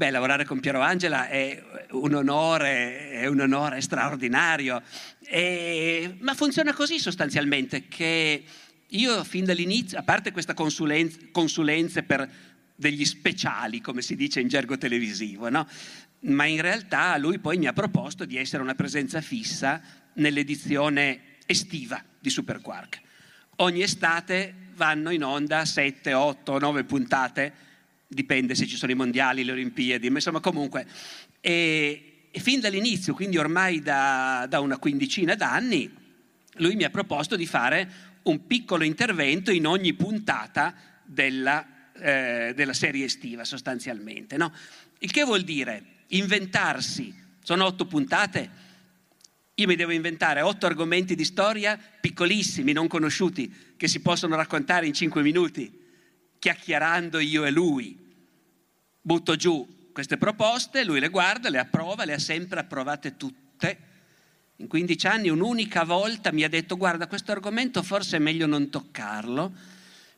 Beh, lavorare con Piero Angela è un onore, è un onore straordinario, e, ma funziona così sostanzialmente che io fin dall'inizio, a parte questa consulenza, consulenze per degli speciali, come si dice in gergo televisivo, no? ma in realtà lui poi mi ha proposto di essere una presenza fissa nell'edizione estiva di Superquark. Ogni estate vanno in onda 7, 8, 9 puntate dipende se ci sono i mondiali, le Olimpiadi, ma insomma comunque. E, e fin dall'inizio, quindi ormai da, da una quindicina d'anni, lui mi ha proposto di fare un piccolo intervento in ogni puntata della, eh, della serie estiva sostanzialmente. No? Il che vuol dire inventarsi, sono otto puntate, io mi devo inventare otto argomenti di storia piccolissimi, non conosciuti, che si possono raccontare in cinque minuti, chiacchierando io e lui butto giù queste proposte, lui le guarda, le approva, le ha sempre approvate tutte. In 15 anni un'unica volta mi ha detto guarda questo argomento forse è meglio non toccarlo,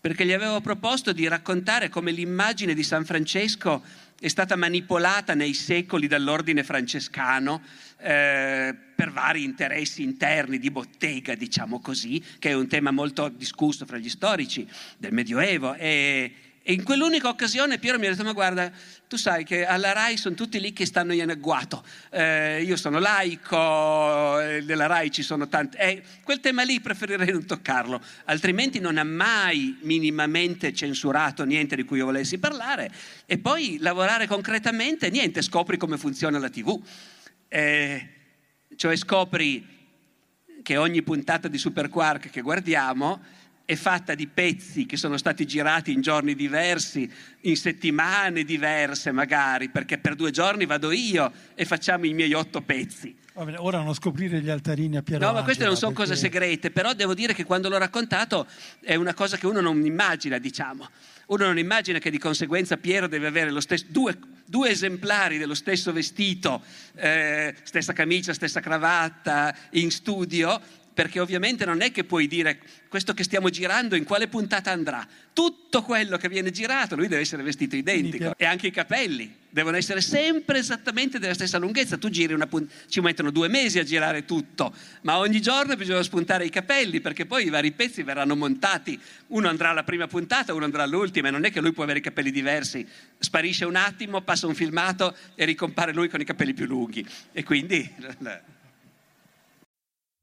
perché gli avevo proposto di raccontare come l'immagine di San Francesco è stata manipolata nei secoli dall'ordine francescano eh, per vari interessi interni di bottega, diciamo così, che è un tema molto discusso fra gli storici del Medioevo. E, e in quell'unica occasione Piero mi ha detto, ma guarda, tu sai che alla RAI sono tutti lì che stanno in agguato. Eh, io sono laico, eh, nella RAI ci sono tanti... Eh, quel tema lì preferirei non toccarlo, altrimenti non ha mai minimamente censurato niente di cui io volessi parlare. E poi lavorare concretamente, niente, scopri come funziona la TV. Eh, cioè scopri che ogni puntata di Super Quark che guardiamo è fatta di pezzi che sono stati girati in giorni diversi, in settimane diverse magari, perché per due giorni vado io e facciamo i miei otto pezzi. Bene, ora non scoprire gli altarini a Piero No, ma queste non sono perché... cose segrete, però devo dire che quando l'ho raccontato è una cosa che uno non immagina, diciamo. Uno non immagina che di conseguenza Piero deve avere stesso, due, due, esemplari dello stesso vestito, eh, stessa camicia, stessa cravatta, in studio, perché ovviamente non è che puoi dire questo che stiamo girando in quale puntata andrà. Tutto quello che viene girato, lui deve essere vestito identico e anche i capelli devono essere sempre esattamente della stessa lunghezza. Tu giri una puntata, ci mettono due mesi a girare tutto, ma ogni giorno bisogna spuntare i capelli perché poi i vari pezzi verranno montati. Uno andrà alla prima puntata, uno andrà all'ultima e non è che lui può avere i capelli diversi. Sparisce un attimo, passa un filmato e ricompare lui con i capelli più lunghi. E quindi...